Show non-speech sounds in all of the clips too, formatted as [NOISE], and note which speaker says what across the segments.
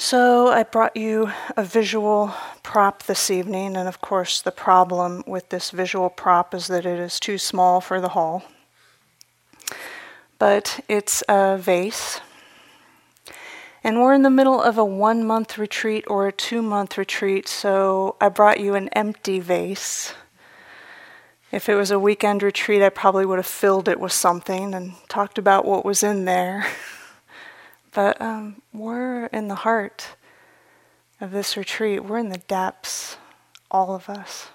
Speaker 1: So, I brought you a visual prop this evening, and of course, the problem with this visual prop is that it is too small for the hall. But it's a vase, and we're in the middle of a one month retreat or a two month retreat, so I brought you an empty vase. If it was a weekend retreat, I probably would have filled it with something and talked about what was in there. [LAUGHS] But um, we're in the heart of this retreat. We're in the depths, all of us.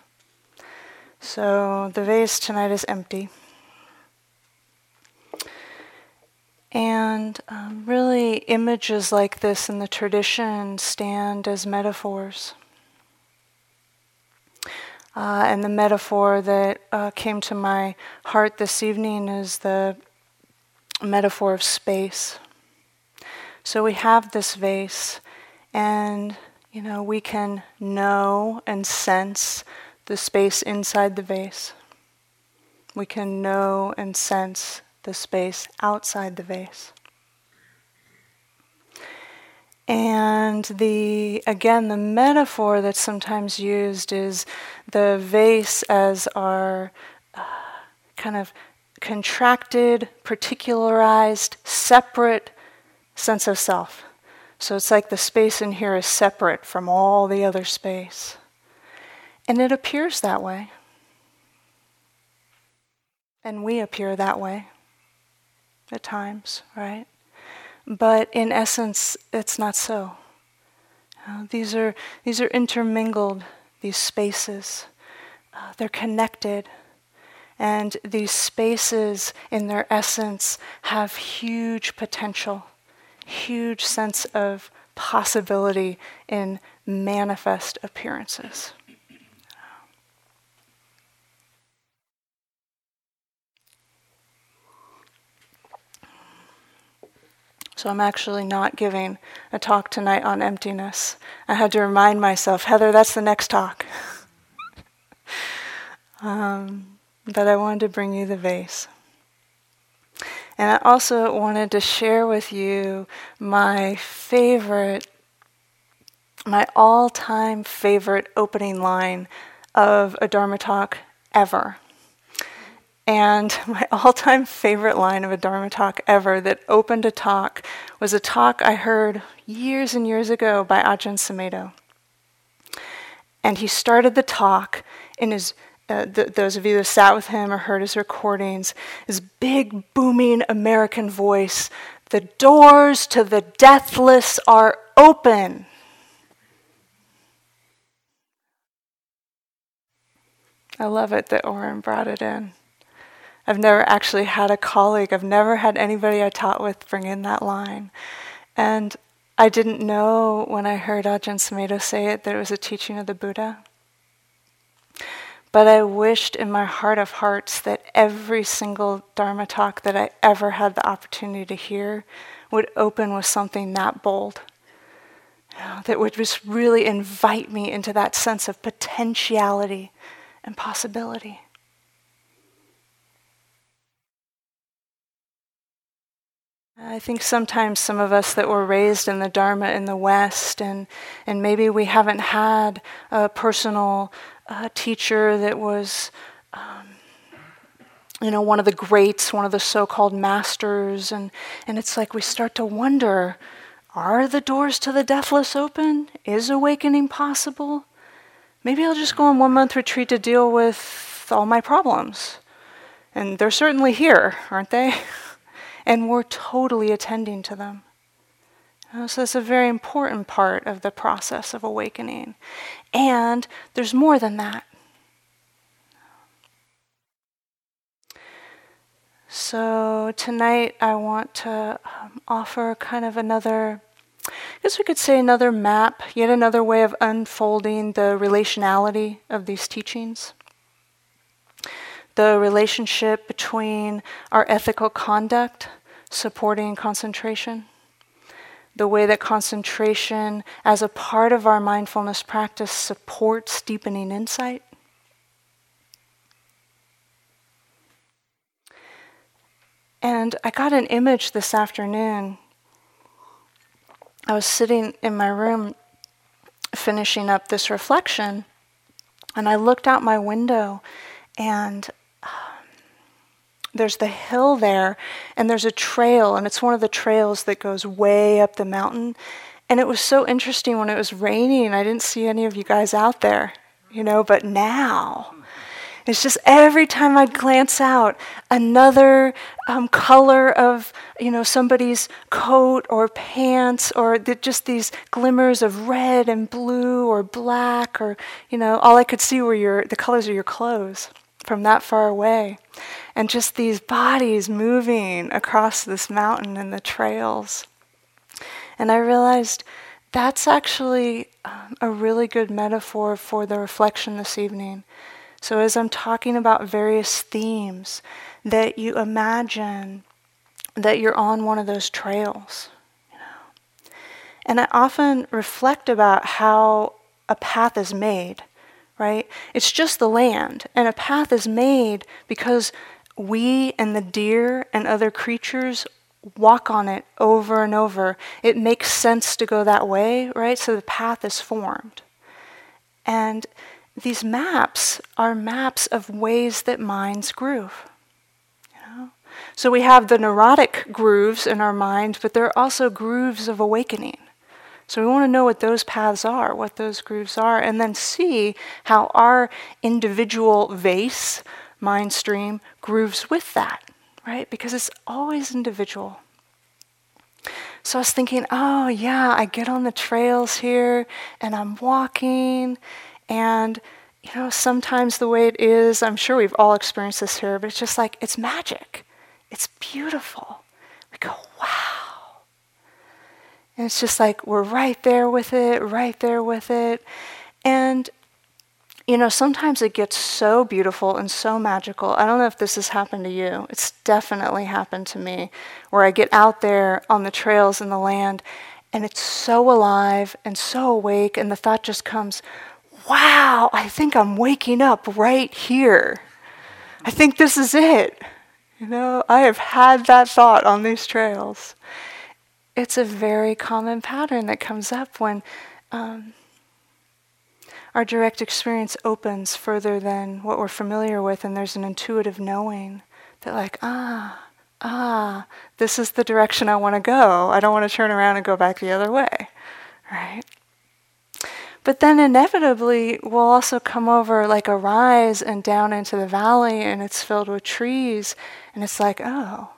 Speaker 1: So the vase tonight is empty. And um, really, images like this in the tradition stand as metaphors. Uh, and the metaphor that uh, came to my heart this evening is the metaphor of space. So we have this vase, and you know we can know and sense the space inside the vase. We can know and sense the space outside the vase. And the again the metaphor that's sometimes used is the vase as our uh, kind of contracted, particularized, separate sense of self. So it's like the space in here is separate from all the other space. And it appears that way. And we appear that way at times, right? But in essence, it's not so. Uh, these, are, these are intermingled, these spaces. Uh, they're connected. And these spaces, in their essence, have huge potential huge sense of possibility in manifest appearances. So I'm actually not giving a talk tonight on emptiness. I had to remind myself, Heather, that's the next talk. [LAUGHS] um, but I wanted to bring you the vase. And I also wanted to share with you my favorite, my all time favorite opening line of a Dharma talk ever. And [LAUGHS] my all time favorite line of a Dharma talk ever that opened a talk was a talk I heard years and years ago by Ajahn Sumedho. And he started the talk in his uh, th- those of you that sat with him or heard his recordings, his big, booming American voice the doors to the deathless are open. I love it that Oren brought it in. I've never actually had a colleague, I've never had anybody I taught with bring in that line. And I didn't know when I heard Ajahn Sumedho say it that it was a teaching of the Buddha. But I wished in my heart of hearts that every single Dharma talk that I ever had the opportunity to hear would open with something that bold. That would just really invite me into that sense of potentiality and possibility. I think sometimes some of us that were raised in the Dharma in the West, and, and maybe we haven't had a personal uh, teacher that was, um, you know, one of the greats, one of the so called masters, and, and it's like we start to wonder are the doors to the deathless open? Is awakening possible? Maybe I'll just go on one month retreat to deal with all my problems. And they're certainly here, aren't they? [LAUGHS] and we're totally attending to them. So it's a very important part of the process of awakening. And there's more than that. So tonight I want to um, offer kind of another, I guess we could say another map, yet another way of unfolding the relationality of these teachings the relationship between our ethical conduct supporting concentration, the way that concentration as a part of our mindfulness practice supports deepening insight. And I got an image this afternoon I was sitting in my room finishing up this reflection, and I looked out my window, and there's the hill there, and there's a trail, and it's one of the trails that goes way up the mountain. And it was so interesting when it was raining. I didn't see any of you guys out there, you know, but now it's just every time I'd glance out, another um, color of you know somebody's coat or pants, or the, just these glimmers of red and blue or black, or you know all I could see were your the colors of your clothes from that far away, and just these bodies moving across this mountain and the trails. And I realized that's actually um, a really good metaphor for the reflection this evening so, as I'm talking about various themes, that you imagine that you're on one of those trails. You know? And I often reflect about how a path is made, right? It's just the land, and a path is made because we and the deer and other creatures walk on it over and over. It makes sense to go that way, right? So the path is formed. And these maps are maps of ways that minds groove. So we have the neurotic grooves in our mind, but there are also grooves of awakening. So we want to know what those paths are, what those grooves are, and then see how our individual vase, mind stream, grooves with that, right? Because it's always individual. So I was thinking, oh, yeah, I get on the trails here and I'm walking and, you know, sometimes the way it is, I'm sure we've all experienced this here, but it's just like, it's magic. It's beautiful. We go, wow. And it's just like, we're right there with it, right there with it. And, you know, sometimes it gets so beautiful and so magical. I don't know if this has happened to you. It's definitely happened to me, where I get out there on the trails in the land and it's so alive and so awake, and the thought just comes, wow, I think I'm waking up right here. I think this is it. You know, I have had that thought on these trails. It's a very common pattern that comes up when um, our direct experience opens further than what we're familiar with, and there's an intuitive knowing that, like, ah, ah, this is the direction I want to go. I don't want to turn around and go back the other way, right? But then inevitably, we'll also come over like a rise and down into the valley, and it's filled with trees, and it's like, oh,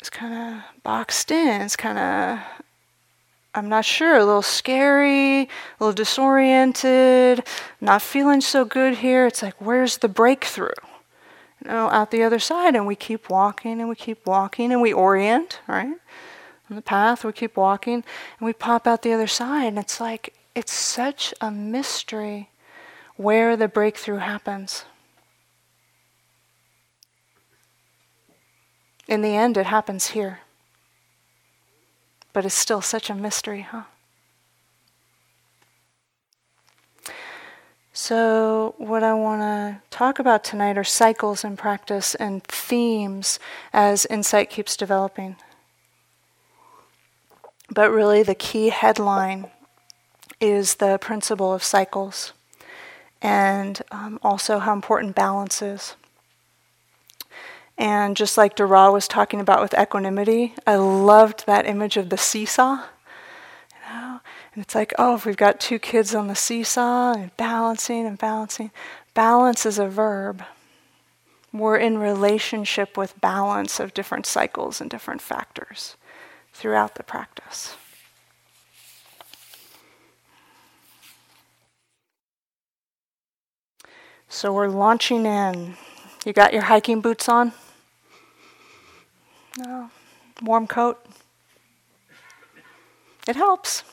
Speaker 1: it's kind of boxed in. It's kind of, I'm not sure, a little scary, a little disoriented, not feeling so good here. It's like, where's the breakthrough? You know, out the other side, and we keep walking and we keep walking and we orient, right? On the path, we keep walking and we pop out the other side, and it's like it's such a mystery where the breakthrough happens. In the end, it happens here. But it's still such a mystery, huh? So, what I want to talk about tonight are cycles in practice and themes as insight keeps developing. But really, the key headline is the principle of cycles and um, also how important balance is. And just like Dara was talking about with equanimity, I loved that image of the seesaw. You know? And it's like, oh, if we've got two kids on the seesaw and balancing and balancing, balance is a verb. We're in relationship with balance of different cycles and different factors throughout the practice. So we're launching in. You got your hiking boots on? No. Warm coat? It helps.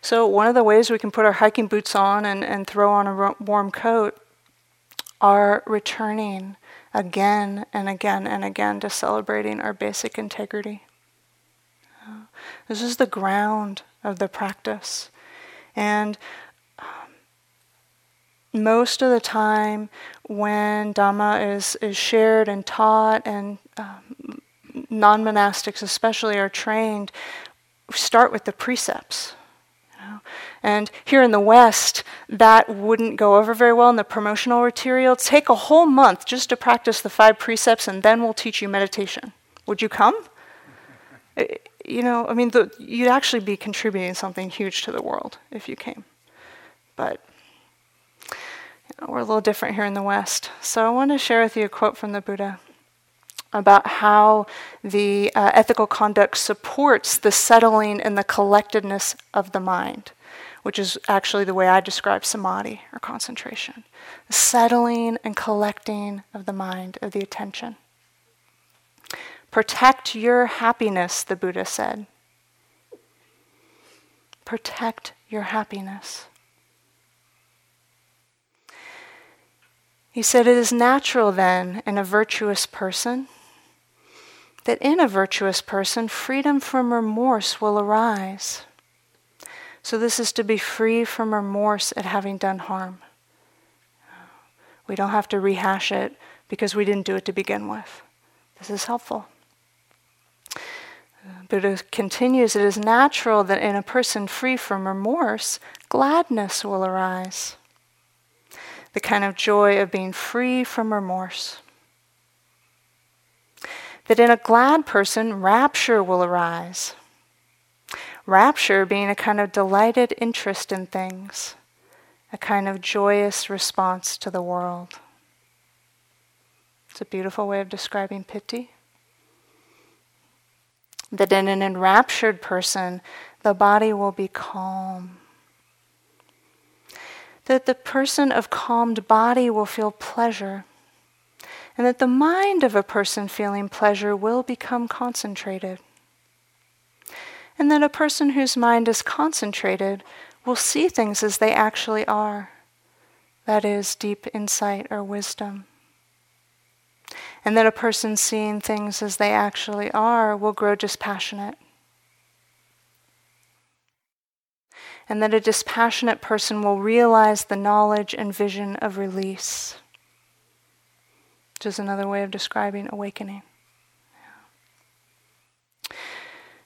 Speaker 1: So, one of the ways we can put our hiking boots on and, and throw on a warm coat are returning again and again and again to celebrating our basic integrity. This is the ground of the practice. And most of the time when Dhamma is, is shared and taught, and um, non monastics especially are trained, start with the precepts. And here in the West, that wouldn't go over very well in the promotional material. Take a whole month just to practice the five precepts, and then we'll teach you meditation. Would you come? You know, I mean, the, you'd actually be contributing something huge to the world if you came. But you know, we're a little different here in the West. So I want to share with you a quote from the Buddha about how the uh, ethical conduct supports the settling and the collectedness of the mind, which is actually the way I describe samadhi or concentration. The settling and collecting of the mind, of the attention. Protect your happiness, the Buddha said. Protect your happiness. He said, It is natural then in a virtuous person that in a virtuous person, freedom from remorse will arise. So, this is to be free from remorse at having done harm. We don't have to rehash it because we didn't do it to begin with. This is helpful. Buddha continues it is natural that in a person free from remorse, gladness will arise. The kind of joy of being free from remorse that in a glad person, rapture will arise. Rapture being a kind of delighted interest in things, a kind of joyous response to the world. It's a beautiful way of describing piti. That in an enraptured person, the body will be calm. That the person of calmed body will feel pleasure and that the mind of a person feeling pleasure will become concentrated. And that a person whose mind is concentrated will see things as they actually are. That is, deep insight or wisdom. And that a person seeing things as they actually are will grow dispassionate. And that a dispassionate person will realize the knowledge and vision of release which is another way of describing awakening.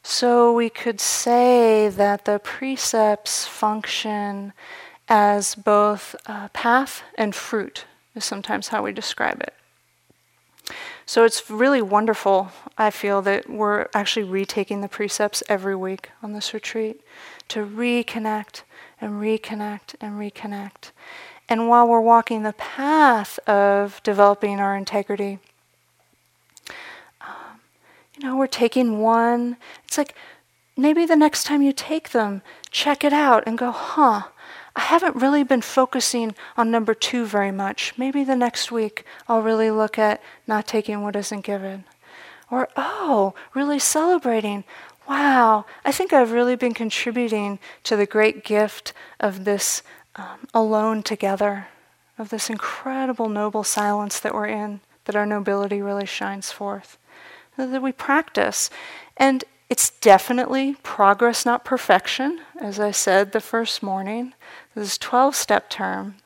Speaker 1: So we could say that the precepts function as both path and fruit, is sometimes how we describe it. So it's really wonderful, I feel, that we're actually retaking the precepts every week on this retreat to reconnect and reconnect and reconnect. And while we're walking the path of developing our integrity, um, you know, we're taking one. It's like maybe the next time you take them, check it out and go, huh, I haven't really been focusing on number two very much. Maybe the next week I'll really look at not taking what isn't given. Or, oh, really celebrating. Wow, I think I've really been contributing to the great gift of this um, alone together, of this incredible noble silence that we're in, that our nobility really shines forth, that we practice. And it's definitely progress, not perfection, as I said the first morning. This is 12 step term.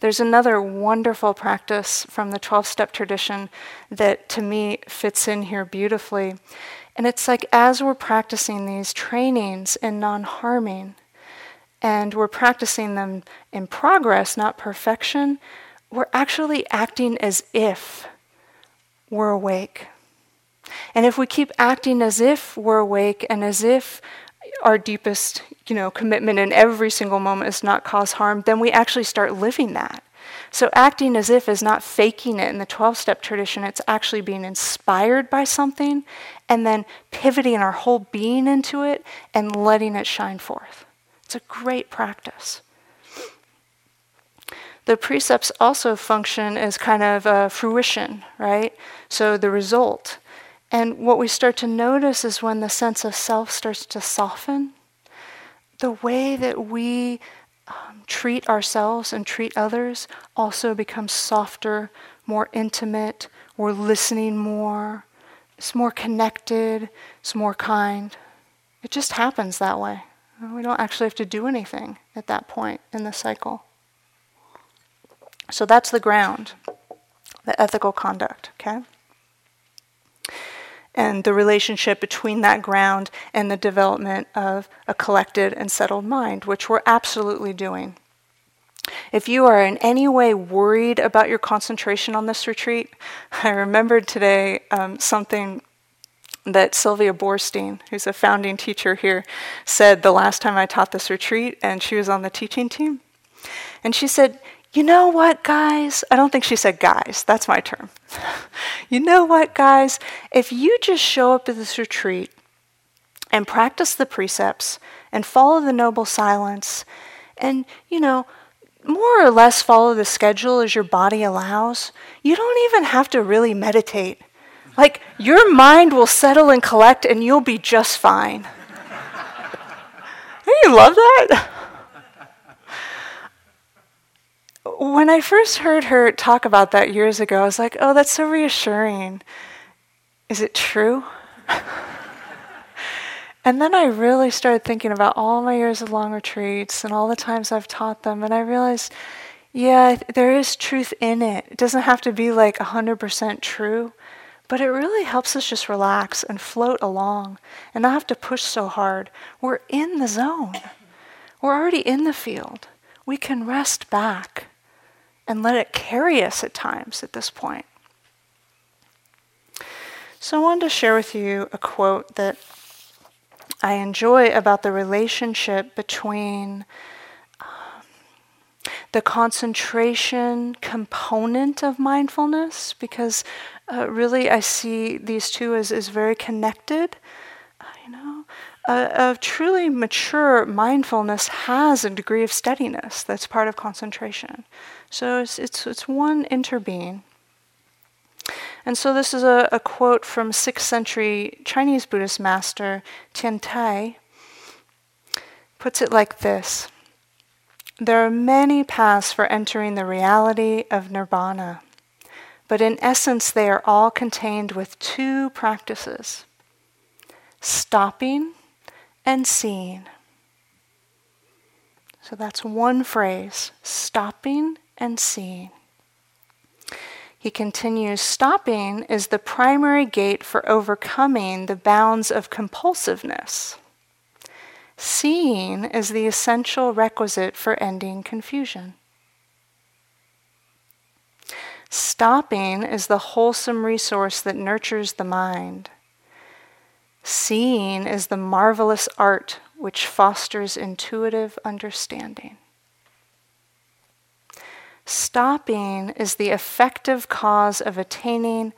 Speaker 1: There's another wonderful practice from the 12 step tradition that to me fits in here beautifully. And it's like as we're practicing these trainings in non harming, and we're practicing them in progress, not perfection, we're actually acting as if we're awake. And if we keep acting as if we're awake and as if our deepest, you know, commitment in every single moment is not cause harm, then we actually start living that. So acting as if is not faking it in the 12-step tradition, it's actually being inspired by something and then pivoting our whole being into it and letting it shine forth. It's a great practice. The precepts also function as kind of a fruition, right? So the result. And what we start to notice is when the sense of self starts to soften, the way that we um, treat ourselves and treat others also becomes softer, more intimate. We're listening more. It's more connected. It's more kind. It just happens that way. We don't actually have to do anything at that point in the cycle. So that's the ground, the ethical conduct, okay? and the relationship between that ground and the development of a collected and settled mind, which we're absolutely doing. If you are in any way worried about your concentration on this retreat, [LAUGHS] I remembered today um, something that Sylvia Boorstein, who's a founding teacher here, said the last time I taught this retreat, and she was on the teaching team. And she said, You know what, guys? I don't think she said guys, that's my term. [LAUGHS] you know what, guys? If you just show up at this retreat and practice the precepts and follow the noble silence and, you know, more or less follow the schedule as your body allows, you don't even have to really meditate. Like, your mind will settle and collect, and you'll be just fine. Don't you love that? When I first heard her talk about that years ago, I was like, oh, that's so reassuring. Is it true? [LAUGHS] and then I really started thinking about all my years of long retreats and all the times I've taught them, and I realized, yeah, there is truth in it. It doesn't have to be like 100% true. But it really helps us just relax and float along and not have to push so hard. We're in the zone, we're already in the field. We can rest back and let it carry us at times at this point. So, I wanted to share with you a quote that I enjoy about the relationship between um, the concentration component of mindfulness because uh, really I see these two as, as very connected. Uh, you know, a, a truly mature mindfulness has a degree of steadiness that's part of concentration. So it's, it's, it's one interbeing. And so this is a, a quote from 6th century Chinese Buddhist master Tian Tai. Puts it like this there are many paths for entering the reality of nirvana, but in essence, they are all contained with two practices stopping and seeing. So that's one phrase stopping and seeing. He continues stopping is the primary gate for overcoming the bounds of compulsiveness. Seeing is the essential requisite for ending confusion. Stopping is the wholesome resource that nurtures the mind. Seeing is the marvelous art which fosters intuitive understanding. Stopping is the effective cause of attaining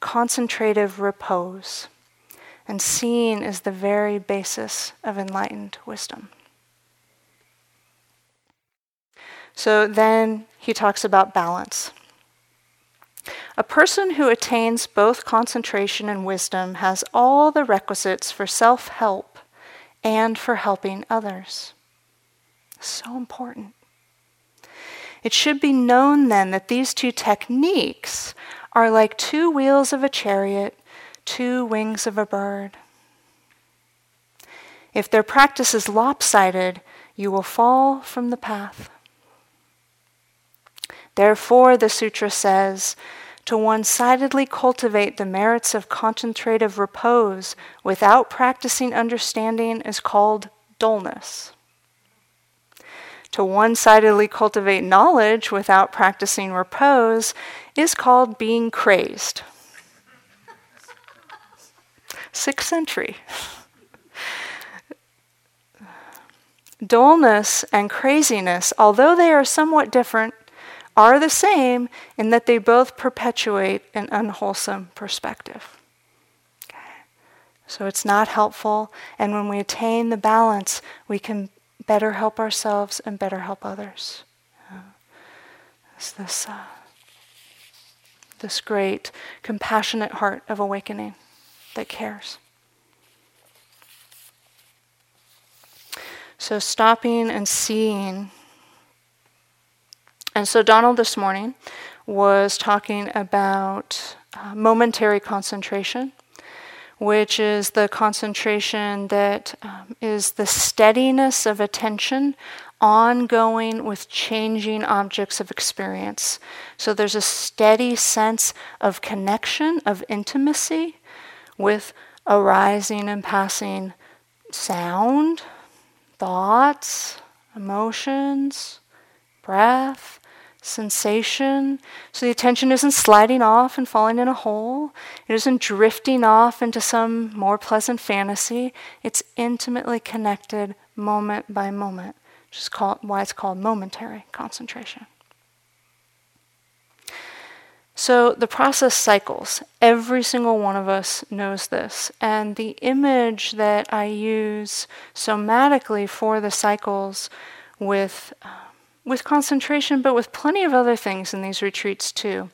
Speaker 1: concentrative repose and seeing is the very basis of enlightened wisdom. So then he talks about balance. A person who attains both concentration and wisdom has all the requisites for self help and for helping others. So important. It should be known then that these two techniques are like two wheels of a chariot two wings of a bird. If their practice is lopsided, you will fall from the path. Therefore, the sutra says, to one sidedly cultivate the merits of concentrative repose without practicing understanding is called dullness. To one sidedly cultivate knowledge without practicing repose is called being crazed sixth century. Dullness and craziness, although they are somewhat different, are the same in that they both perpetuate an unwholesome perspective. Okay. So it's not helpful, and when we attain the balance, we can better help ourselves and better help others. Uh, it's this, uh, this great compassionate heart of awakening that cares. So, stopping and seeing. And so, Donald this morning was talking about uh, momentary concentration, which is the concentration that um, is the steadiness of attention ongoing with changing objects of experience. So, there's a steady sense of connection, of intimacy with arising and passing sound, thoughts, emotions, breath, sensation. So the attention isn't sliding off and falling in a hole. It isn't drifting off into some more pleasant fantasy. It's intimately connected moment by moment, which is called, why it's called momentary concentration. So the process cycles. Every single one of us knows this. And the image that I use somatically for the cycles with, uh, with concentration, but with plenty of other things in these retreats too,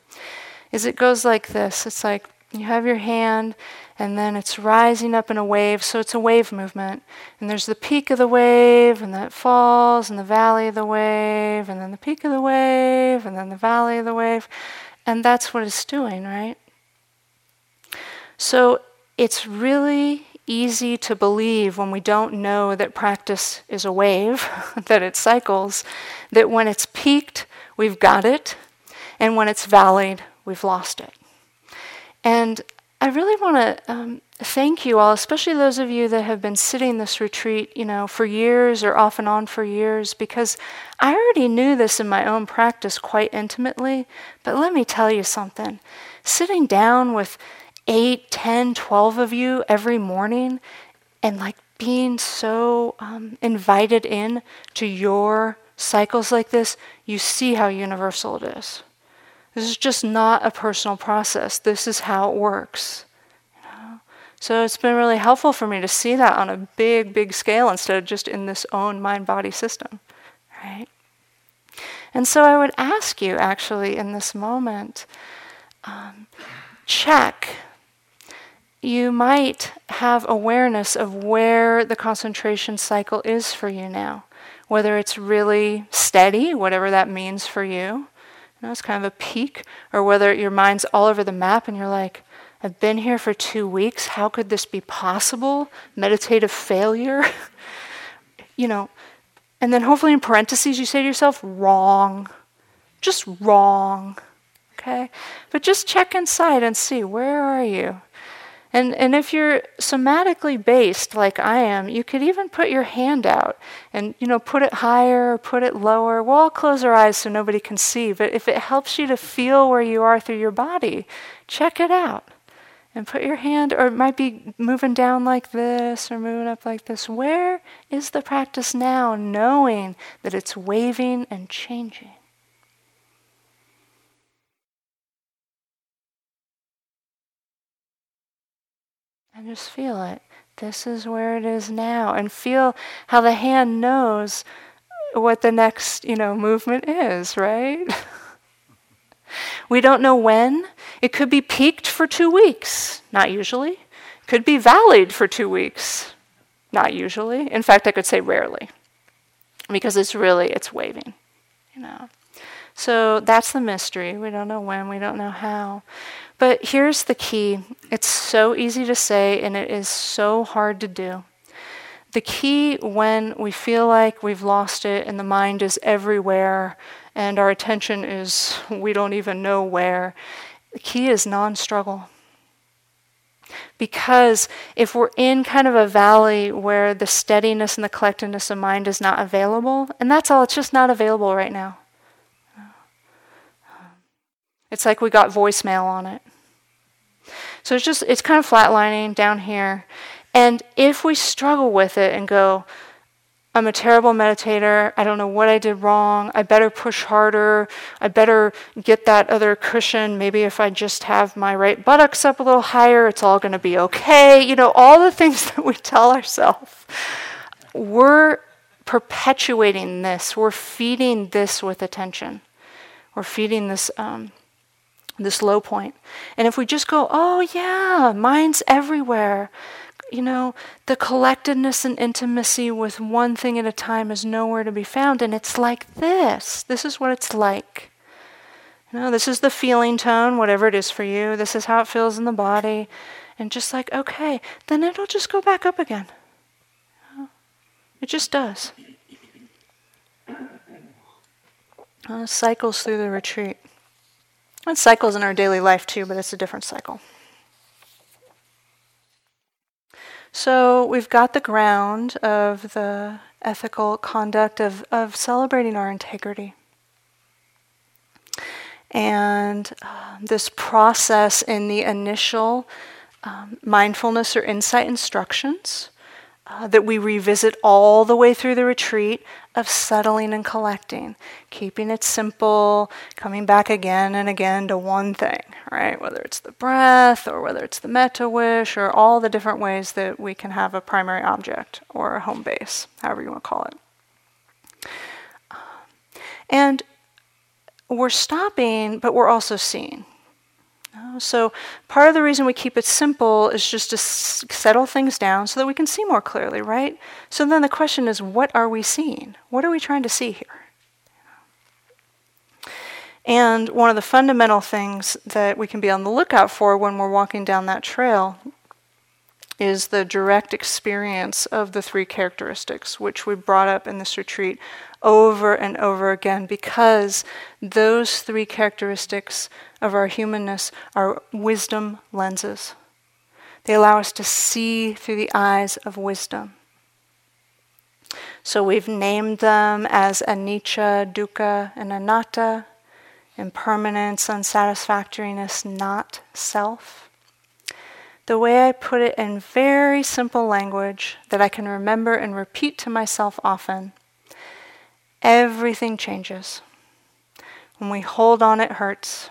Speaker 1: is it goes like this. It's like you have your hand and then it's rising up in a wave, so it's a wave movement. And there's the peak of the wave, and then it falls, and the valley of the wave, and then the peak of the wave, and then the valley of the wave. And that's what it's doing, right? So it's really easy to believe when we don't know that practice is a wave, [LAUGHS] that it cycles, that when it's peaked, we've got it, and when it's valleyed, we've lost it. And I really want to um, thank you all, especially those of you that have been sitting this retreat, you know, for years or off and on for years, because I already knew this in my own practice quite intimately. But let me tell you something sitting down with eight, ten, twelve of you every morning and like being so um, invited in to your cycles like this, you see how universal it is. This is just not a personal process. This is how it works. So it's been really helpful for me to see that on a big, big scale instead of just in this own mind body system, right? And so I would ask you actually in this moment um, check. You might have awareness of where the concentration cycle is for you now, whether it's really steady, whatever that means for you. You know, it's kind of a peak, or whether your mind's all over the map and you're like, I've been here for two weeks. How could this be possible? Meditative failure? [LAUGHS] you know, and then hopefully in parentheses you say to yourself, wrong. Just wrong. Okay? But just check inside and see where are you? And, and if you're somatically based like I am, you could even put your hand out and you know put it higher or put it lower. We'll all close our eyes so nobody can see, but if it helps you to feel where you are through your body, check it out and put your hand, or it might be moving down like this or moving up like this. Where is the practice now, knowing that it's waving and changing? And just feel it. This is where it is now. And feel how the hand knows what the next, you know, movement is, right? [LAUGHS] we don't know when, it could be peaked for two weeks, not usually. Could be valleyed for two weeks, not usually. In fact, I could say rarely, because it's really it's waving, you know. So that's the mystery. We don't know when, we don't know how. But here's the key. It's so easy to say and it is so hard to do. The key when we feel like we've lost it and the mind is everywhere and our attention is we don't even know where the key is non struggle. Because if we're in kind of a valley where the steadiness and the collectedness of mind is not available, and that's all, it's just not available right now. It's like we got voicemail on it. So it's just, it's kind of flatlining down here. And if we struggle with it and go, I'm a terrible meditator. I don't know what I did wrong. I better push harder. I better get that other cushion. Maybe if I just have my right buttocks up a little higher, it's all going to be okay. You know, all the [LAUGHS] things that we tell ourselves. We're perpetuating this. We're feeding this with attention. We're feeding this. Um, this low point. And if we just go, oh yeah, mind's everywhere, you know, the collectedness and intimacy with one thing at a time is nowhere to be found. And it's like this. This is what it's like. You know, this is the feeling tone, whatever it is for you. This is how it feels in the body. And just like, okay, then it'll just go back up again. It just does. Uh, cycles through the retreat. It cycles in our daily life too, but it's a different cycle. So we've got the ground of the ethical conduct of, of celebrating our integrity. And uh, this process in the initial um, mindfulness or insight instructions uh, that we revisit all the way through the retreat of settling and collecting, keeping it simple, coming back again and again to one thing, right? Whether it's the breath or whether it's the metta wish or all the different ways that we can have a primary object or a home base, however you want to call it. And we're stopping, but we're also seeing. So, part of the reason we keep it simple is just to s- settle things down so that we can see more clearly, right? So, then the question is what are we seeing? What are we trying to see here? And one of the fundamental things that we can be on the lookout for when we're walking down that trail is the direct experience of the three characteristics, which we brought up in this retreat over and over again, because those three characteristics of our humanness are wisdom lenses. They allow us to see through the eyes of wisdom. So we've named them as anicca, dukkha, and anatta, impermanence, unsatisfactoriness, not self. The way I put it in very simple language that I can remember and repeat to myself often everything changes. When we hold on, it hurts.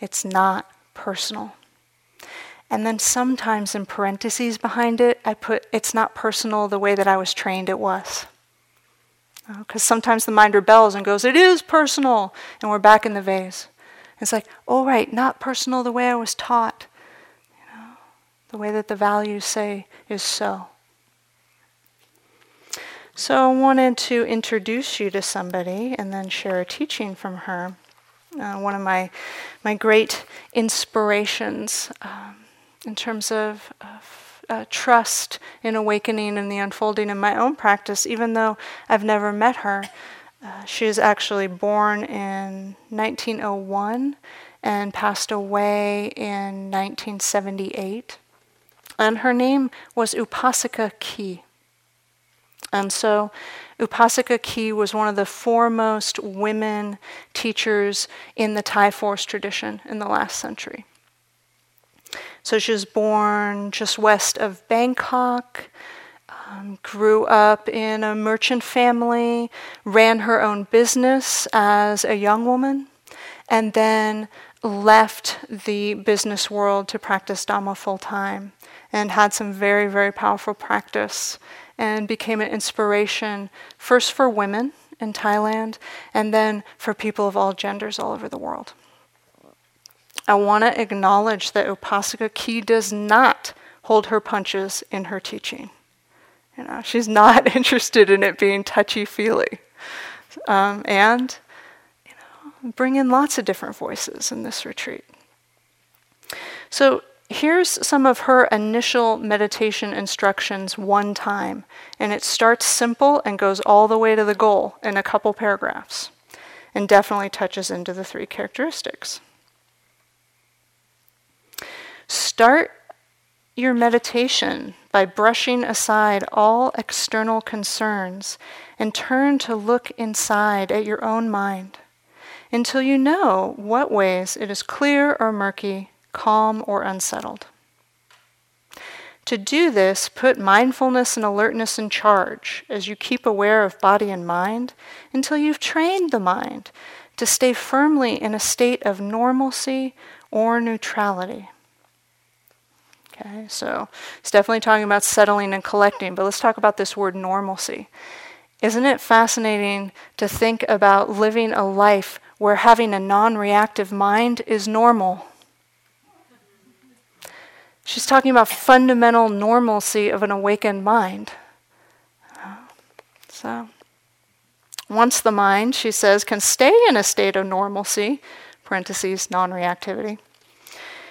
Speaker 1: It's not personal. And then sometimes in parentheses behind it, I put, it's not personal the way that I was trained it was. Uh, because sometimes the mind rebels and goes, it is personal. And we're back in the vase. It's like, oh, right, not personal the way I was taught. You know, the way that the values say is so. So I wanted to introduce you to somebody and then share a teaching from her uh, one of my my great inspirations um, in terms of, of uh, trust in awakening and the unfolding in my own practice, even though I've never met her. Uh, she was actually born in 1901 and passed away in 1978. And her name was Upasika Kee. And so Upasika Kee was one of the foremost women teachers in the Thai forest tradition in the last century. So she was born just west of Bangkok, um, grew up in a merchant family, ran her own business as a young woman, and then left the business world to practice Dhamma full time and had some very, very powerful practice and became an inspiration first for women in Thailand and then for people of all genders all over the world. I want to acknowledge that Upasika Kee does not hold her punches in her teaching. You know, she's not [LAUGHS] interested in it being touchy feely. Um, and you know, bring in lots of different voices in this retreat. So Here's some of her initial meditation instructions one time, and it starts simple and goes all the way to the goal in a couple paragraphs, and definitely touches into the three characteristics. Start your meditation by brushing aside all external concerns and turn to look inside at your own mind until you know what ways it is clear or murky calm, or unsettled. To do this, put mindfulness and alertness in charge as you keep aware of body and mind until you've trained the mind to stay firmly in a state of normalcy or neutrality. Okay, so it's definitely talking about settling and collecting, but let's talk about this word normalcy. Isn't it fascinating to think about living a life where having a non reactive mind is normal? She's talking about fundamental normalcy of an awakened mind. So, once the mind, she says, can stay in a state of normalcy, parentheses, non reactivity,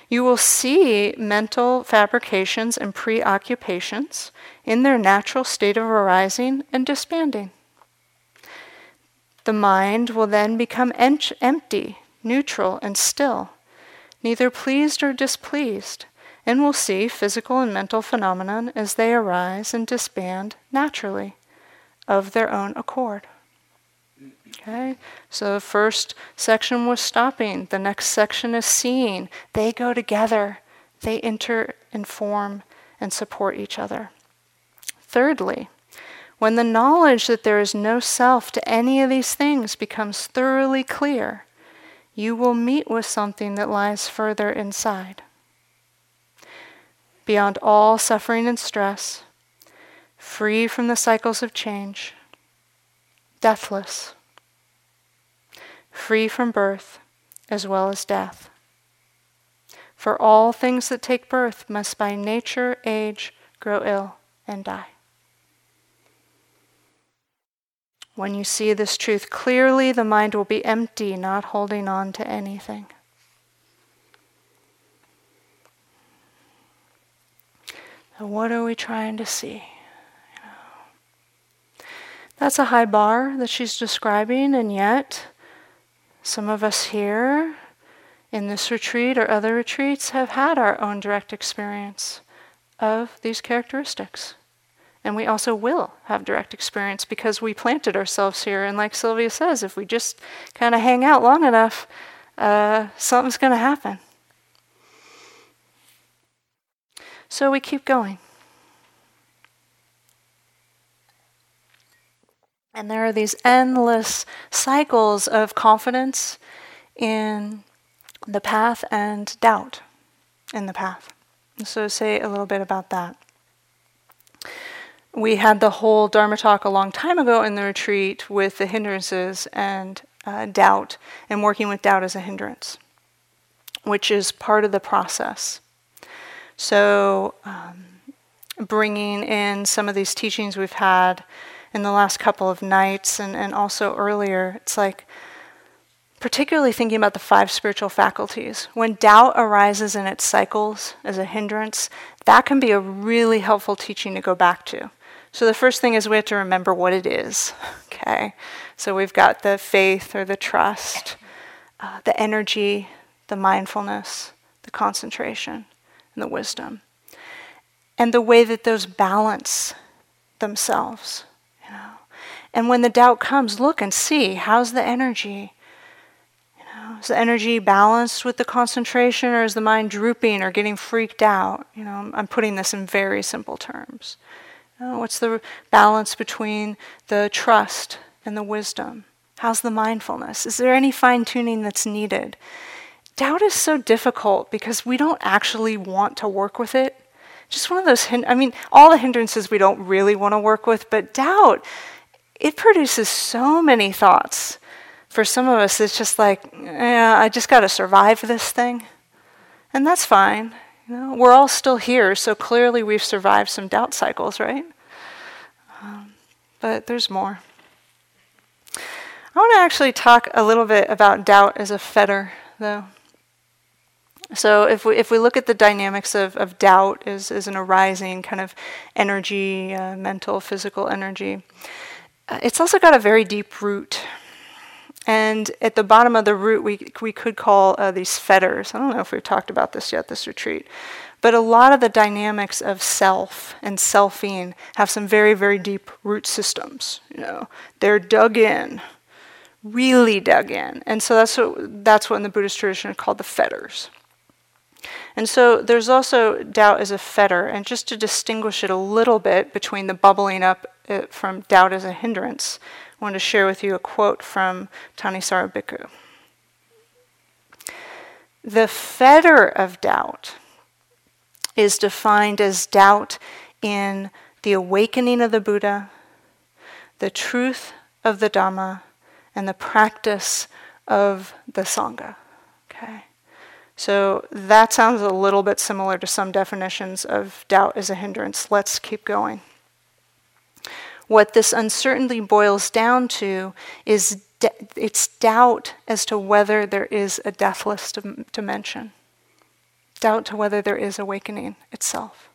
Speaker 1: you will see mental fabrications and preoccupations in their natural state of arising and disbanding. The mind will then become empty, neutral, and still, neither pleased or displeased, and will see physical and mental phenomena as they arise and disband naturally of their own accord. Okay, so the first section was stopping, the next section is seeing. They go together, they enter inform and support each other. Thirdly, when the knowledge that there is no self to any of these things becomes thoroughly clear, you will meet with something that lies further inside. Beyond all suffering and stress, free from the cycles of change, deathless, free from birth as well as death. For all things that take birth must by nature age, grow ill, and die. When you see this truth clearly, the mind will be empty, not holding on to anything. So, what are we trying to see? That's a high bar that she's describing, and yet, some of us here in this retreat or other retreats have had our own direct experience of these characteristics. And we also will have direct experience because we planted ourselves here. And like Sylvia says, if we just kind of hang out long enough, uh, something's going to happen. So we keep going. And there are these endless cycles of confidence in the path and doubt in the path. So, say a little bit about that we had the whole Dharma talk a long time ago in the retreat with the hindrances and uh, doubt, and working with doubt as a hindrance, which is part of the process. So, um, bringing in some of these teachings we've had in the last couple of nights and, and also earlier, it's like, particularly thinking about the five spiritual faculties. When doubt arises in its cycles as a hindrance, that can be a really helpful teaching to go back to. So the first thing is we have to remember what it is. [LAUGHS] Okay, so we've got the faith or the trust, uh, the energy, the mindfulness, the concentration, and the wisdom, and the way that those balance themselves. You know, and when the doubt comes, look and see how's the energy. You know, is the energy balanced with the concentration, or is the mind drooping or getting freaked out? You know, I'm putting this in very simple terms. Oh, what's the balance between the trust and the wisdom? How's the mindfulness? Is there any fine tuning that's needed? Doubt is so difficult because we don't actually want to work with it. Just one of those, hin- I mean, all the hindrances we don't really want to work with, but doubt, it produces so many thoughts. For some of us, it's just like, yeah, I just got to survive this thing. And that's fine. You know, we're all still here, so clearly we've survived some doubt cycles, right? Um, but there's more. I want to actually talk a little bit about doubt as a fetter, though. So if we if we look at the dynamics of, of doubt as, as an arising kind of energy, uh, mental, physical energy, uh, it's also got a very deep root. And at the bottom of the root, we, we could call uh, these fetters. I don't know if we've talked about this yet, this retreat. But a lot of the dynamics of self and selfing have some very, very deep root systems. You know, they're dug in, really dug in. And so that's what, that's what in the Buddhist tradition is called the fetters. And so there's also doubt as a fetter. And just to distinguish it a little bit between the bubbling up uh, from doubt as a hindrance I want to share with you a quote from Thanissaro Bhikkhu. The fetter of doubt is defined as doubt in the awakening of the Buddha, the truth of the Dhamma, and the practice of the Sangha. Okay? So that sounds a little bit similar to some definitions of doubt as a hindrance. Let's keep going. What this uncertainty boils down to is it's doubt as to whether there is a deathless dimension, doubt to whether there is awakening itself,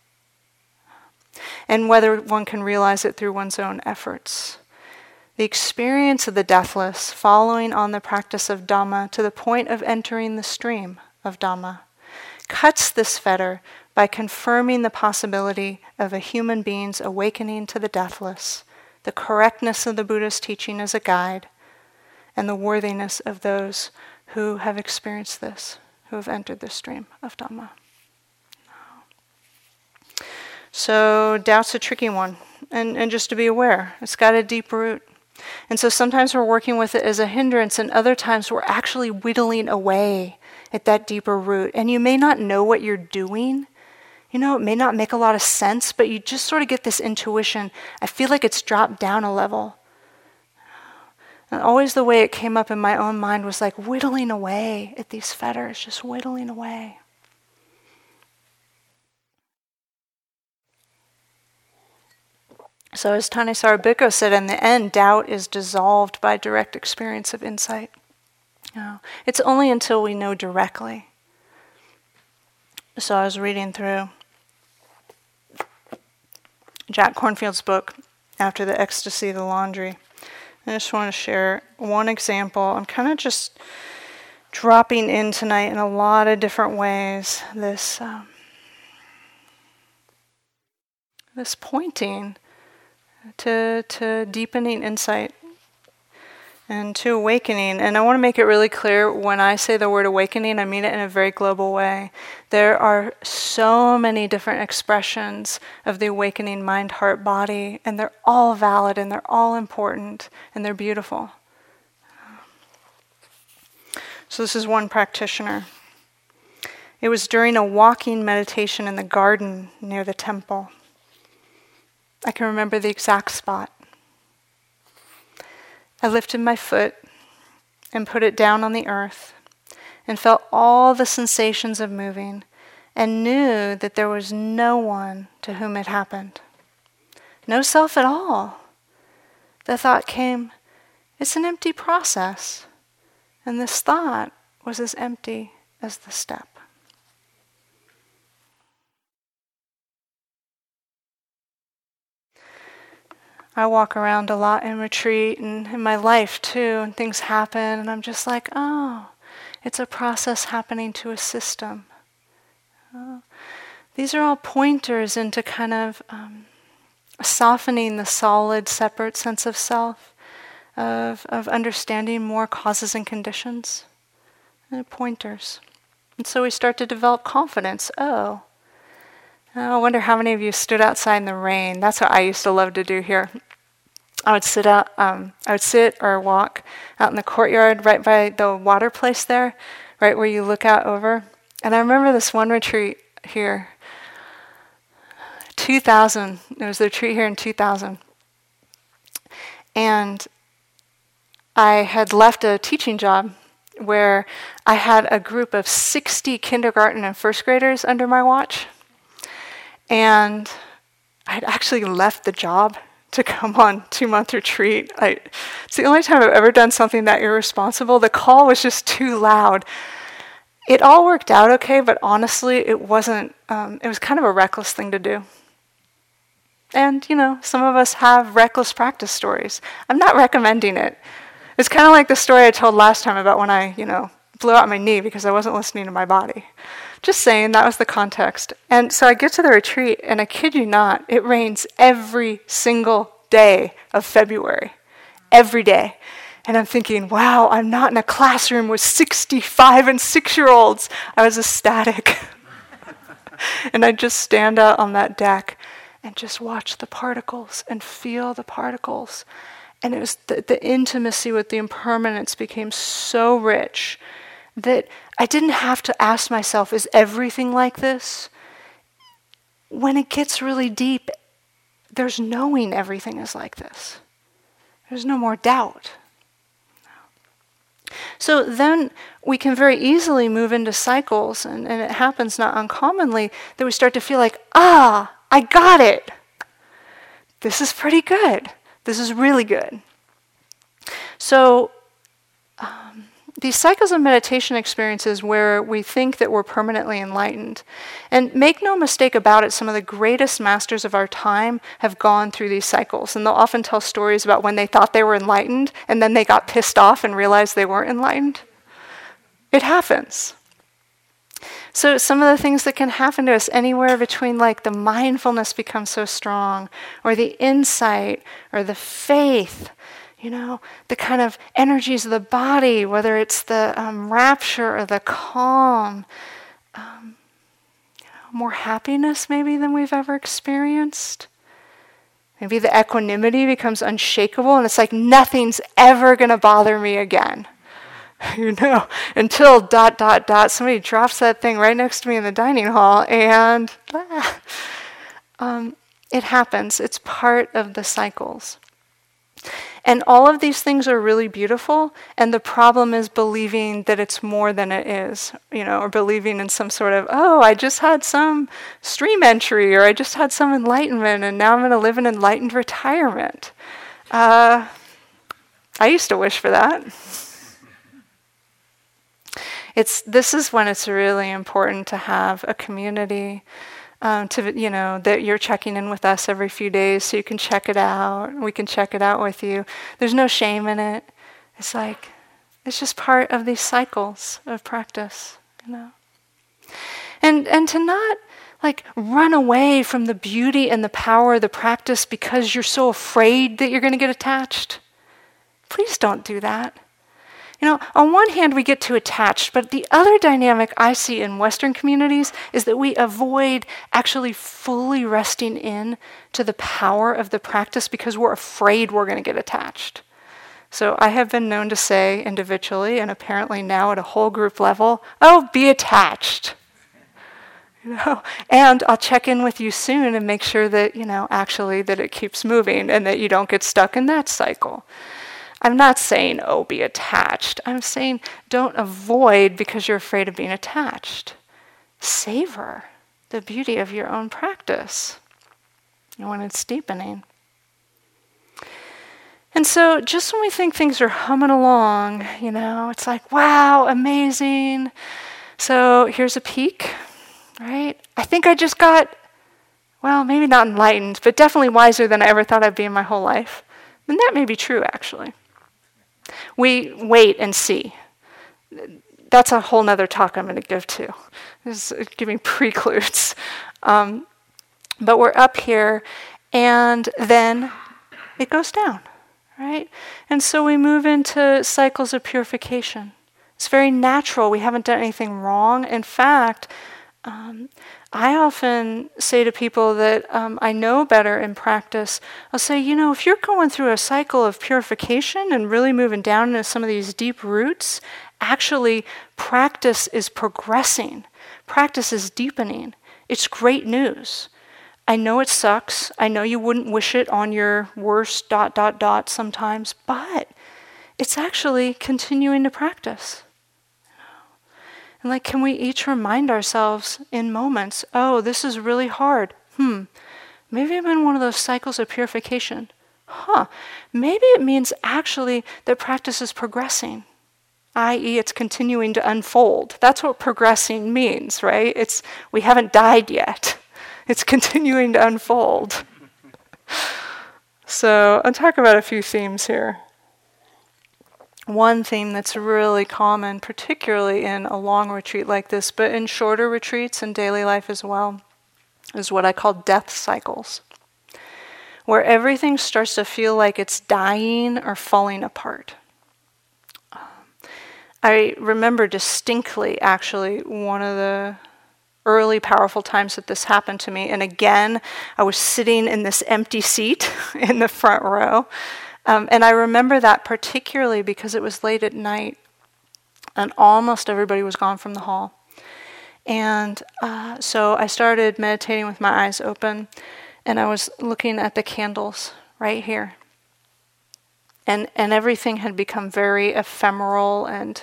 Speaker 1: and whether one can realize it through one's own efforts. The experience of the deathless, following on the practice of Dhamma to the point of entering the stream of Dhamma, cuts this fetter by confirming the possibility of a human being's awakening to the deathless, the correctness of the Buddha's teaching as a guide, and the worthiness of those who have experienced this, who have entered the stream of Dhamma. So, doubt's a tricky one. And, and just to be aware, it's got a deep root. And so sometimes we're working with it as a hindrance, and other times we're actually whittling away at that deeper root. And you may not know what you're doing. You know, it may not make a lot of sense, but you just sort of get this intuition. I feel like it's dropped down a level. And always the way it came up in my own mind was like whittling away at these fetters, just whittling away. So, as Thanissaro Bhikkhu said, in the end, doubt is dissolved by direct experience of insight. Know, it's only until we know directly. So, I was reading through Jack Kornfield's book, After the Ecstasy of the Laundry. I just want to share one example. I'm kind of just dropping in tonight in a lot of different ways. This um, this pointing to, to deepening insight and to awakening. And I want to make it really clear when I say the word awakening, I mean it in a very global way. There are so many different expressions of the awakening mind, heart, body, and they're all valid and they're all important and they're beautiful. So, this is one practitioner. It was during a walking meditation in the garden near the temple. I can remember the exact spot. I lifted my foot and put it down on the earth and felt all the sensations of moving and knew that there was no one to whom it happened. No self at all. The thought came, it's an empty process. And this thought was as empty as the step. I walk around a lot in retreat and in my life too, and things happen, and I'm just like, oh, it's a process happening to a system. Oh. These are all pointers into kind of um, softening the solid, separate sense of self, of, of understanding more causes and conditions. And pointers. And so we start to develop confidence. Oh, I wonder how many of you stood outside in the rain. That's what I used to love to do here. I would sit out, um, I would sit or walk out in the courtyard right by the water place there, right where you look out over. And I remember this one retreat here, 2000. It was the retreat here in 2000. And I had left a teaching job where I had a group of 60 kindergarten and first graders under my watch. And I'd actually left the job to come on [LAUGHS] two month retreat. I, it's the only time I've ever done something that irresponsible. The call was just too loud. It all worked out okay, but honestly, it wasn't, um, it was kind of a reckless thing to do. And, you know, some of us have reckless practice stories. I'm not recommending it. It's kind of like the story I told last time about when I, you know, blew out my knee because I wasn't listening to my body. Just saying, that was the context. And so I get to the retreat, and I kid you not, it rains every single day of February. Every day. And I'm thinking, wow, I'm not in a classroom with 65 and six year olds. I was ecstatic. [LAUGHS] and I just stand out on that deck and just watch the particles and feel the particles. And it was the, the intimacy with the impermanence became so rich that I didn't have to ask myself, is everything like this? When it gets really deep, there's knowing everything is like this. There's no more doubt. So then we can very easily move into cycles, and, and it happens not uncommonly that we start to feel like, ah, I got it. This is pretty good. This is really good. So, um, these cycles of meditation experiences where we think that we're permanently enlightened. And make no mistake about it, some of the greatest masters of our time have gone through these cycles. And they'll often tell stories about when they thought they were enlightened and then they got pissed off and realized they weren't enlightened. It happens. So, some of the things that can happen to us anywhere between like the mindfulness becomes so strong, or the insight, or the faith, you know, the kind of energies of the body, whether it's the um, rapture or the calm, um, you know, more happiness maybe than we've ever experienced. Maybe the equanimity becomes unshakable and it's like nothing's ever going to bother me again. [LAUGHS] you know, until dot, dot, dot, somebody drops that thing right next to me in the dining hall and ah, [LAUGHS] um, it happens. It's part of the cycles. And all of these things are really beautiful, and the problem is believing that it's more than it is, you know, or believing in some sort of, oh, I just had some stream entry, or I just had some enlightenment, and now I'm going to live an enlightened retirement. Uh, I used to wish for that. It's this is when it's really important to have a community um, to you know that you're checking in with us every few days so you can check it out. We can check it out with you. There's no shame in it. It's like it's just part of these cycles of practice you know? And and to not like run away from the beauty and the power of the practice because you're so afraid that you're going to get attached please don't do that you know, on one hand, we get too attached, but the other dynamic I see in Western communities is that we avoid actually fully resting in to the power of the practice because we're afraid we're going to get attached. So I have been known to say individually and apparently now at a whole group level, oh, be attached. You know, and I'll check in with you soon and make sure that, you know, actually that it keeps moving and that you don't get stuck in that cycle. I'm not saying, oh, be attached. I'm saying don't avoid because you're afraid of being attached. Savor the beauty of your own practice when it's deepening. And so, just when we think things are humming along, you know, it's like, wow, amazing. So, here's a peek, right? I think I just got, well, maybe not enlightened, but definitely wiser than I ever thought I'd be in my whole life. And that may be true, actually. We wait and see. That's a whole nother talk I'm going to give to. Is giving [LAUGHS] precludes. Um, but we're up here, and then it goes down, right? And so we move into cycles of purification. It's very natural. We haven't done anything wrong. In fact, um, I often say to people that um, I know better in practice, I'll say, you know, if you're going through a cycle of purification and really moving down into some of these deep roots, actually, practice is progressing, practice is deepening. It's great news. I know it sucks. I know you wouldn't wish it on your worst dot, dot, dot sometimes, but it's actually continuing to practice. And like, can we each remind ourselves in moments, oh, this is really hard. Hmm, maybe I'm in one of those cycles of purification. Huh, maybe it means actually that practice is progressing, i.e., it's continuing to unfold. That's what progressing means, right? It's we haven't died yet. [LAUGHS] It's continuing to unfold. [LAUGHS] so I'll talk about a few themes here one theme that's really common, particularly in a long retreat like this, but in shorter retreats and daily life as well, is what I call death cycles, where everything starts to feel like it's dying or falling apart. Um, I remember distinctly, actually, one of the early powerful times that this happened to me. And again, I was sitting in this empty seat [LAUGHS] in the front row. Um, and I remember that particularly because it was late at night and almost everybody was gone from the hall. And uh, so I started meditating with my eyes open and I was looking at the candles right here. And, and everything had become very ephemeral and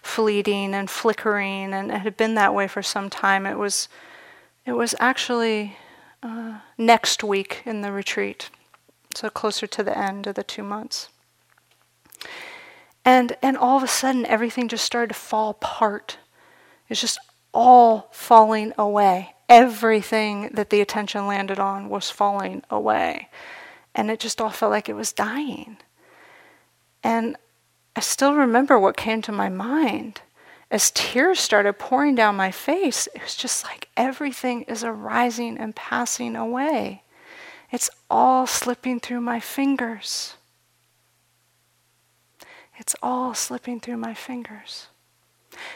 Speaker 1: fleeting and flickering, and it had been that way for some time. It was, it was actually uh, next week in the retreat so closer to the end of the two months. And, and all of a sudden, everything just started to fall apart. It's just all falling away. Everything that the attention landed on was falling away. And it just all felt like it was dying. And I still remember what came to my mind. as tears started pouring down my face, it was just like everything is arising and passing away. It's all slipping through my fingers. It's all slipping through my fingers.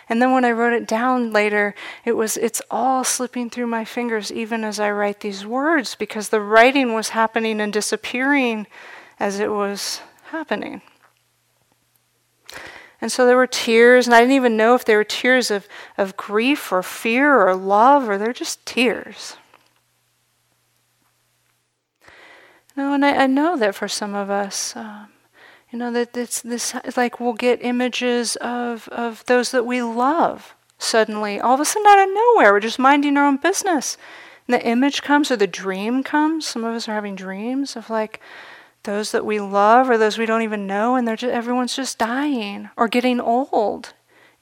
Speaker 1: And then when I wrote it down later, it was it's all slipping through my fingers even as I write these words because the writing was happening and disappearing as it was happening. And so there were tears, and I didn't even know if they were tears of, of grief or fear or love, or they're just tears. No, and I, I know that for some of us, um, you know, that it's this, like we'll get images of, of those that we love suddenly, all of a sudden out of nowhere. We're just minding our own business. And the image comes or the dream comes. Some of us are having dreams of like those that we love or those we don't even know, and they're just, everyone's just dying or getting old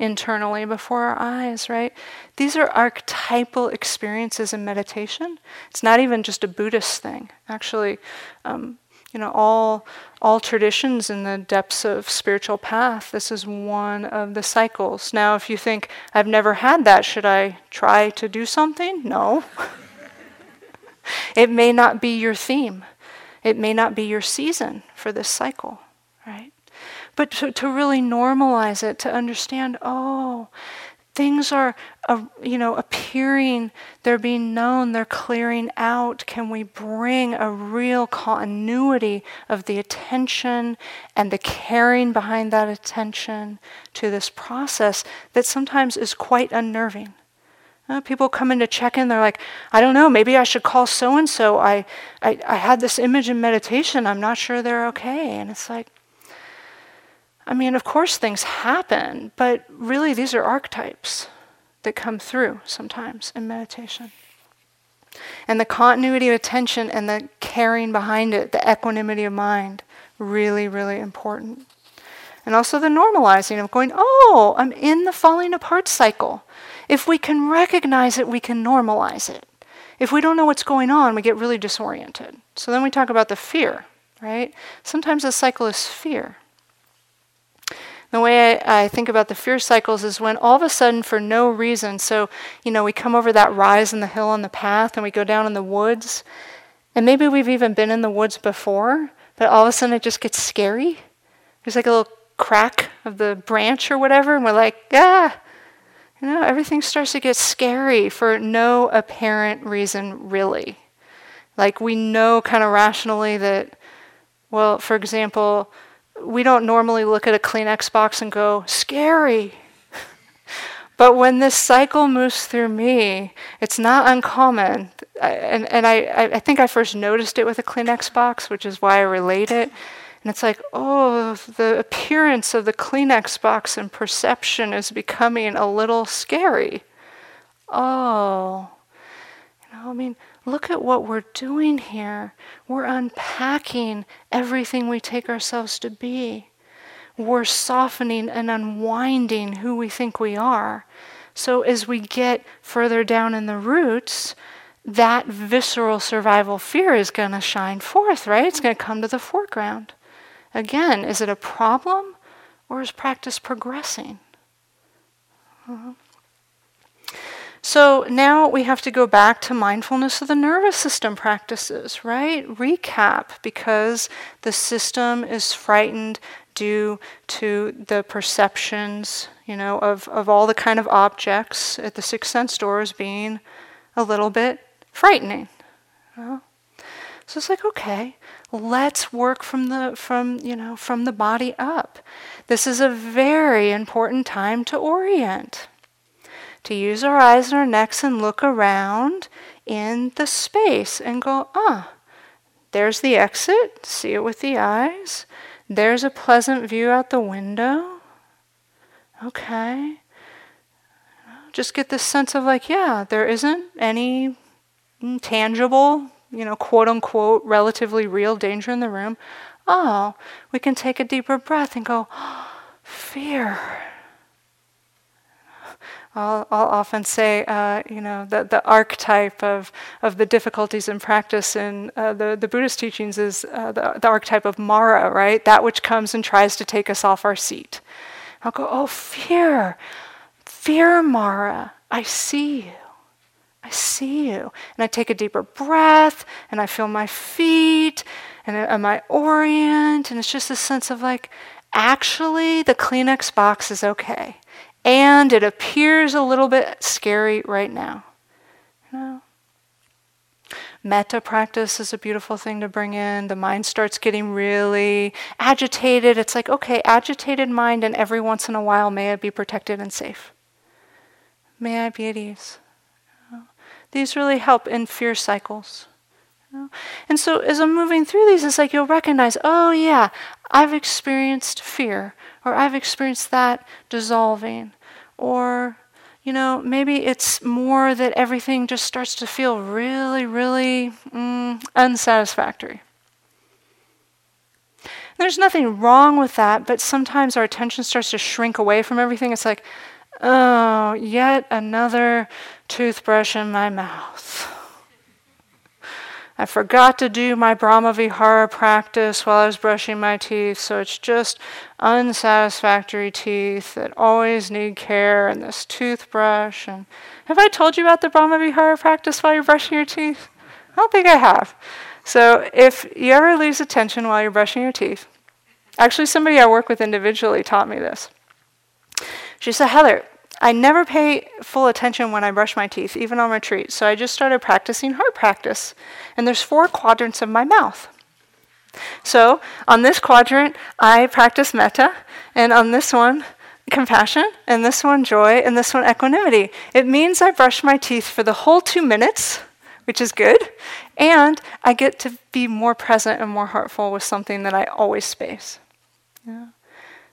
Speaker 1: internally before our eyes, right? These are archetypal experiences in meditation. It's not even just a Buddhist thing. Actually, um, you know, all all traditions in the depths of spiritual path, this is one of the cycles. Now, if you think I've never had that, should I try to do something? No. [LAUGHS] it may not be your theme. It may not be your season for this cycle? But to, to really normalize it, to understand, oh, things are uh, you know appearing they're being known they're clearing out. Can we bring a real continuity of the attention and the caring behind that attention to this process that sometimes is quite unnerving? Uh, people come in to check in they're like i don't know maybe i should call so and so i i had this image in meditation. I'm not sure they're okay. And it's like I mean, of course, things happen, but really, these are archetypes that come through sometimes in meditation. And the continuity of attention and the caring behind it, the equanimity of mind, really, really important. And also the normalizing of going, oh, I'm in the falling apart cycle. If we can recognize it, we can normalize it. If we don't know what's going on, we get really disoriented. So then we talk about the fear, right? Sometimes the cycle is fear. The way I, I, think about the fear cycles is when all of a sudden, for no reason, so, you know, we come over that rise in the hill on the path and we go down in the woods, and maybe we've even been in the woods before, but all of a sudden it just gets scary. There's like a little crack of the branch or whatever, and we're like, ah, you know, everything starts to get scary for no apparent reason, really. Like we know kind of rationally that, well, for example, we don't normally look at a Kleenex box and go, scary. [LAUGHS] but when this cycle moves through me, it's not uncommon. and and I, I think I first noticed it with a Kleenex box, which is why I relate it. And it's like, oh, the appearance of the Kleenex box and perception is becoming a little scary. Oh, you know, I mean, look at what we're doing here. We're unpacking everything we take ourselves to be. We're softening and unwinding who we think we are. So as we get further down in the roots, that visceral survival fear is going to shine forth, right? It's going to come to the foreground. Again, is it a problem or is practice progressing? Uh-huh. So now we have to go back to mindfulness of the nervous system practices, right? Recap because the system is frightened due to the perceptions, you know, of, of all the kind of objects at the six sense doors being a little bit frightening. You know? So it's like, okay, let's work from the from you know from the body up. This is a very important time to orient to use our eyes and our necks and look around in the space and go, ah, there's the exit, see it with the eyes. There's a pleasant view out the window. Okay. Just get this sense of like, yeah, there isn't any tangible, you know, quote unquote, relatively real danger in the room. Oh, we can take a deeper breath and go, oh, fear I'll, I'll often say, uh, you know, the, the archetype of, of the difficulties in practice in uh, the, the Buddhist teachings is uh, the, the archetype of Mara, right? That which comes and tries to take us off our seat. I'll go, oh, fear. fear, Mara. I see you. I see you. And I take a deeper breath and I feel my feet and and I orient. And it's just a sense of like, actually, the Kleenex box is okay. And it appears a little bit scary right now. Metta practice is a beautiful thing to bring in. The mind starts getting really agitated. It's like, okay, agitated mind, and every once in a while, may I be protected and safe. May I be at ease. These really help in fear cycles. And so as I'm moving through these, it's like you'll recognize, oh yeah, I've experienced fear, or I've experienced that dissolving, or you know, maybe it's more that everything just starts to feel really, really mm, unsatisfactory. There's nothing wrong with that, but sometimes our attention starts to shrink away from everything. It's like, oh, yet another toothbrush in my mouth. I forgot to do my Brahma Vihara practice while I was brushing my teeth, so it's just unsatisfactory teeth that always need care and this toothbrush. And have I told you about the Brahma Vihara practice while you're brushing your teeth? I don't think I have. So if you ever lose attention while you're brushing your teeth, actually somebody I work with individually taught me this. She said, Heather, I never pay full attention when I brush my teeth, even on retreat. So I just started practicing heart practice. And there's four quadrants of my mouth. So on this quadrant, I practice metta, and on this one, compassion, and this one, joy, and this one, equanimity. It means I brush my teeth for the whole two minutes, which is good, and I get to be more present and more heartful with something that I always space. Yeah.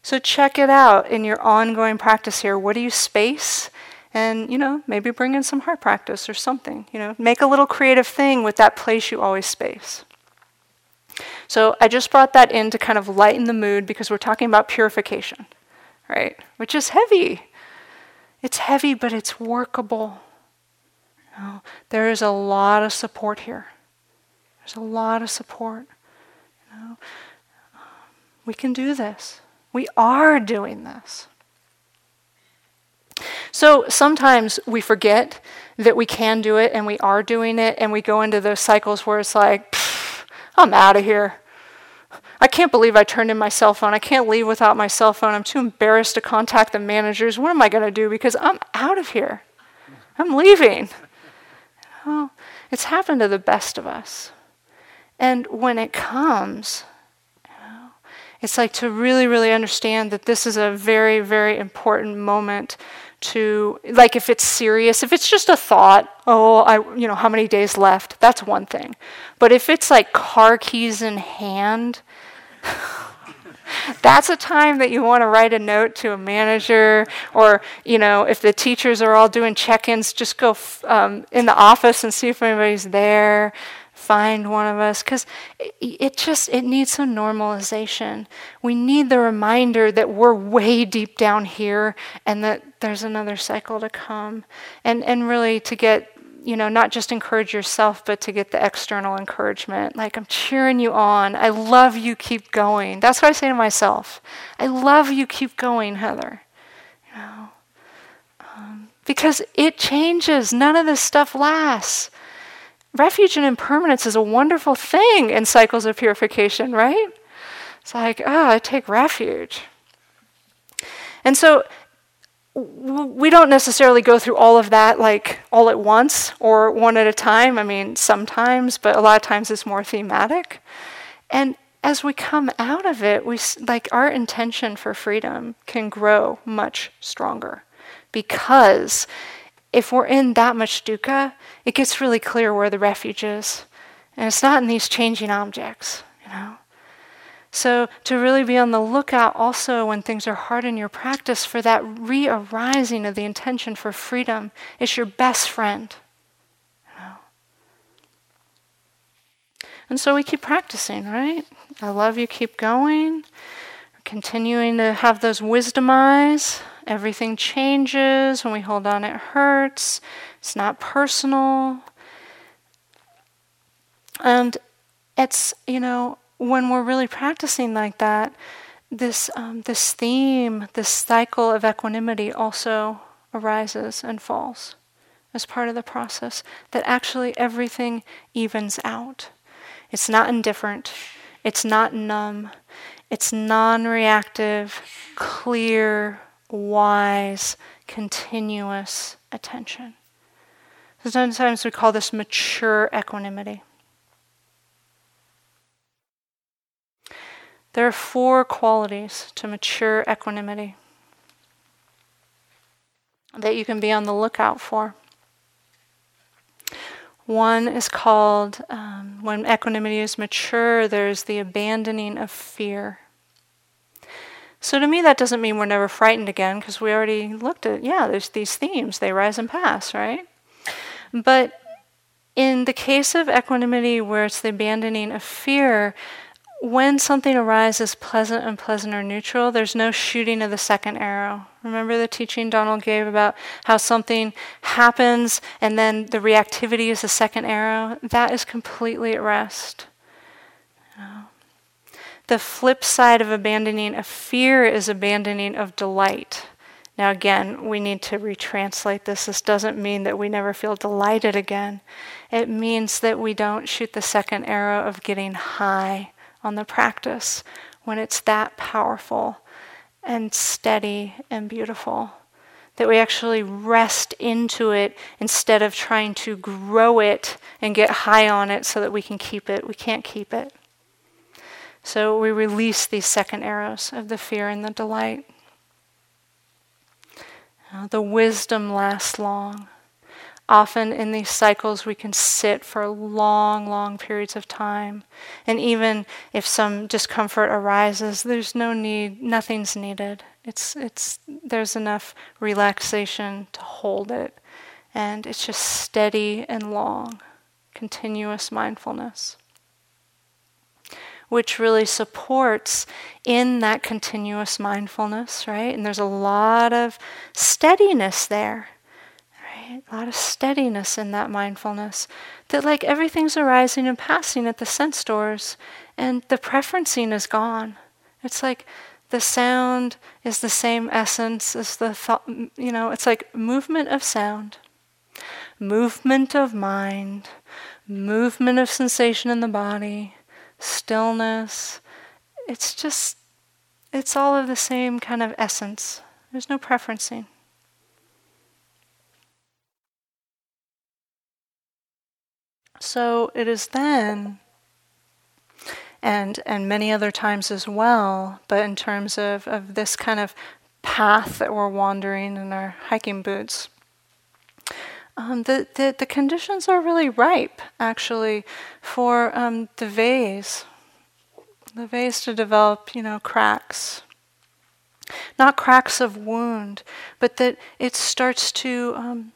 Speaker 1: So check it out in your ongoing practice here. What do you space? And, you know, maybe bring in some heart practice or something. You know, make a little creative thing with that place you always space. So I just brought that in to kind of lighten the mood because we're talking about purification, right? Which is heavy. It's heavy, but it's workable. You know, there is a lot of support here. There's a lot of support. You know, um, we can do this. We are doing this. So sometimes we forget that we can do it and we are doing it, and we go into those cycles where it's like, I'm out of here. I can't believe I turned in my cell phone. I can't leave without my cell phone. I'm too embarrassed to contact the managers. What am I going to do? Because I'm out of here. I'm leaving. It's happened to the best of us. And when it comes, it's like to really, really understand that this is a very, very important moment to like if it's serious if it's just a thought oh i you know how many days left? That's one thing. But if it's like car keys in hand [LAUGHS] that's a time that you want to write a note to a manager or you know if the teachers are all doing check-ins just go f- um, in the office and see if anybody's there find one of us because it, it just it needs some normalization. We need the reminder that we're way deep down here and that there's another cycle to come. And and really to get you know not just encourage yourself but to get the external encouragement. Like i'm cheering you on. I love you. Keep going. That's what i say to myself. I love you. Keep going heather. You know? Um, because it changes. None of this stuff lasts refuge and impermanence is a wonderful thing in cycles of purification, right? It's like, oh, I take refuge. And so we don't necessarily go through all of that like all at once or one at a time. I mean, sometimes, but a lot of times it's more thematic. And as we come out of it, we like our intention for freedom can grow much stronger because if we're in that much dukkha, it gets really clear where the refuge is. And it's not in these changing objects, you know. So to really be on the lookout also when things are hard in your practice for that re-arising of the intention for freedom is your best friend. You know? And so we keep practicing, right? I love you, keep going. Continuing to have those wisdom eyes Everything changes. When we hold on, it hurts. It's not personal. And it's, you know, when we're really practicing like that, this, um, this theme, this cycle of equanimity also arises and falls as part of the process, that actually everything evens out. It's not indifferent, it's not numb, it's non reactive, clear, wise, continuous attention. Sometimes we call this mature equanimity. There are four qualities to mature equanimity that you can be on the lookout for. One is called, um, when equanimity is mature, there's the abandoning of fear. So to me, that doesn't mean we're never frightened again, because we already looked at, yeah, there's these themes, they rise and pass, right? But in the case of equanimity, where it's the abandoning of fear, when something arises pleasant, unpleasant, or neutral, there's no shooting of the second arrow. Remember the teaching Donald gave about how something happens and then the reactivity is the second arrow? That is completely at rest. The flip side of abandoning of fear is abandoning of delight. Now, again, we need to retranslate this. This doesn't mean that we never feel delighted again. It means that we don't shoot the second arrow of getting high on the practice when it's that powerful and steady and beautiful. That we actually rest into it instead of trying to grow it and get high on it so that we can keep it. We can't keep it. So we release these second arrows of the fear and the delight. Uh, the wisdom lasts long. Often in these cycles, we can sit for long, long periods of time. And even if some discomfort arises, there's no need, nothing's needed. It's, it's, there's enough relaxation to hold it. And it's just steady and long, continuous mindfulness which really supports in that continuous mindfulness, right? And there's a lot of steadiness there right? A lot of steadiness in that mindfulness. That, like, everything's arising and passing at the sense doors, and the preferencing is gone. It's like the sound is the same essence as the thought, you know, it's like movement of sound, movement of mind, movement of sensation in the body, stillness. It's just, it's all of the same kind of essence. There's no preferencing. So it is then, and and many other times as well, but in terms of, of this kind of path that we're wandering in our hiking boots, um, the, the, the conditions are really ripe, actually, for um, the vase, the vase to develop, you know, cracks. Not cracks of wound, but that it starts to um,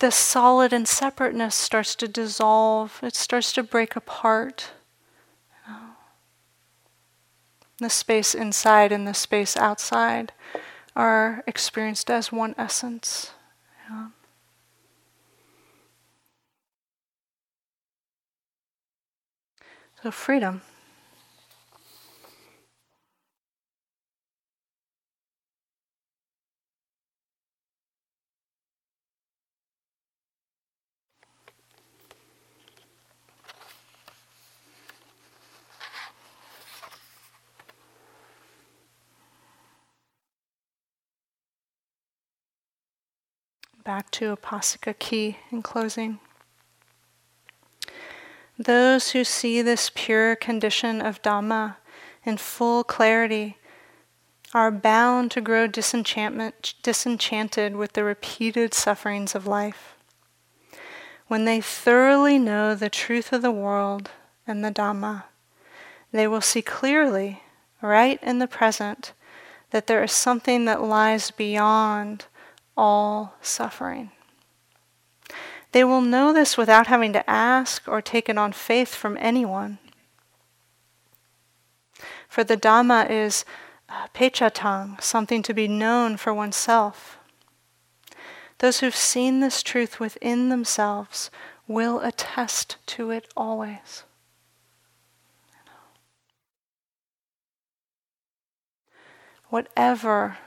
Speaker 1: the solid and separateness starts to dissolve, it starts to break apart. The space inside and the space outside are experienced as one essence. So, freedom. Back to Upasika Kee in closing. Those who see this pure condition of Dhamma in full clarity are bound to grow disenchanted with the repeated sufferings of life. When they thoroughly know the truth of the world and the Dhamma, they will see clearly, right in the present, that there is something that lies beyond all suffering. They will know this without having to ask or take it on faith from anyone. For the Dhamma is uh, paccattam, something to be known for oneself. Those who've seen this truth within themselves will attest to it always. Whatever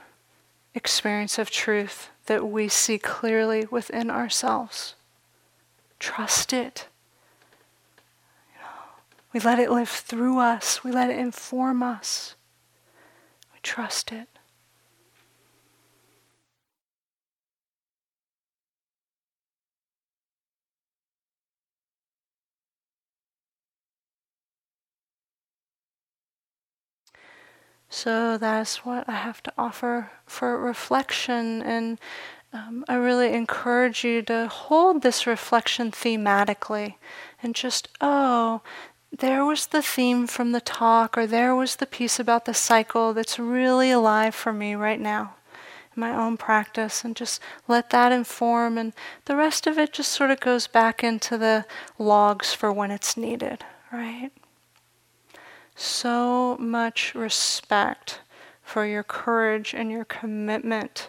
Speaker 1: experience of truth that we see clearly within ourselves. Trust it. We let it live through us. We let it inform us. We trust it. So that's what I have to offer for reflection. And um, I really encourage you to hold this reflection thematically and just, oh, there was the theme from the talk, or there was the piece about the cycle that's really alive for me right now in my own practice, and just let that inform. And the rest of it just sort of goes back into the logs for when it's needed, right? so much respect for your courage and your commitment